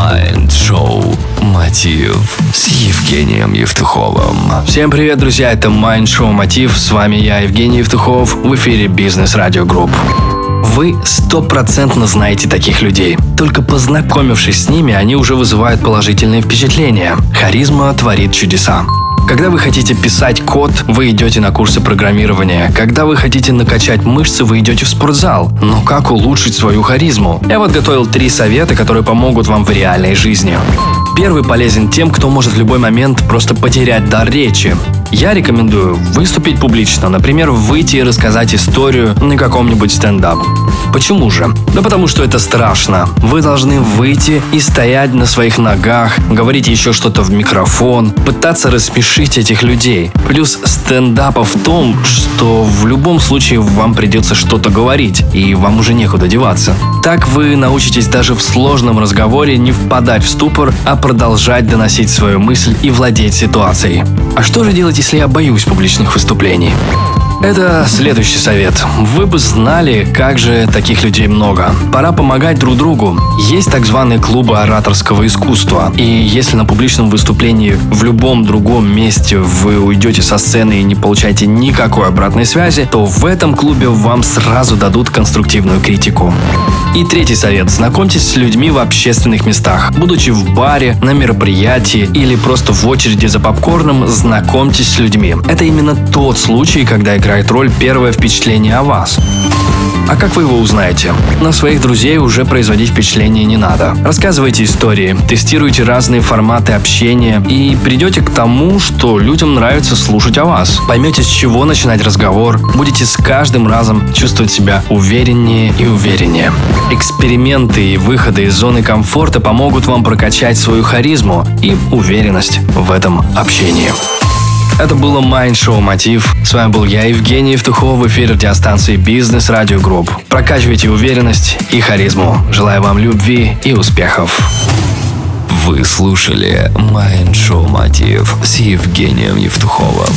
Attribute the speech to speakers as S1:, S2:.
S1: Mind Show «Мотив» с Евгением Евтуховым.
S2: Всем привет, друзья, это Mind Show Мотив. С вами я, Евгений Евтухов, в эфире Бизнес Радио Групп. Вы стопроцентно знаете таких людей. Только познакомившись с ними, они уже вызывают положительные впечатления. Харизма творит чудеса. Когда вы хотите писать код, вы идете на курсы программирования. Когда вы хотите накачать мышцы, вы идете в спортзал. Но как улучшить свою харизму? Я вот готовил три совета, которые помогут вам в реальной жизни. Первый полезен тем, кто может в любой момент просто потерять дар речи. Я рекомендую выступить публично, например, выйти и рассказать историю на каком-нибудь стендап. Почему же? Да потому что это страшно. Вы должны выйти и стоять на своих ногах, говорить еще что-то в микрофон, пытаться рассмешить этих людей. Плюс стендапа в том, что в любом случае вам придется что-то говорить, и вам уже некуда деваться. Так вы научитесь даже в сложном разговоре не впадать в ступор, а продолжать доносить свою мысль и владеть ситуацией. А что же делать, если я боюсь публичных выступлений? Это следующий совет. Вы бы знали, как же таких людей много. Пора помогать друг другу. Есть так званые клубы ораторского искусства. И если на публичном выступлении в любом другом месте вы уйдете со сцены и не получаете никакой обратной связи, то в этом клубе вам сразу дадут конструктивную критику. И третий совет. Знакомьтесь с людьми в общественных местах. Будучи в баре, на мероприятии или просто в очереди за попкорном, знакомьтесь с людьми. Это именно тот случай, когда игра играет роль первое впечатление о вас. А как вы его узнаете? На своих друзей уже производить впечатление не надо. Рассказывайте истории, тестируйте разные форматы общения и придете к тому, что людям нравится слушать о вас. Поймете, с чего начинать разговор, будете с каждым разом чувствовать себя увереннее и увереннее. Эксперименты и выходы из зоны комфорта помогут вам прокачать свою харизму и уверенность в этом общении. Это было Mind Show Мотив. С вами был я, Евгений Евтухов, в эфире радиостанции Бизнес Радио Групп. Прокачивайте уверенность и харизму. Желаю вам любви и успехов.
S1: Вы слушали Mind Show Мотив с Евгением Евтуховым.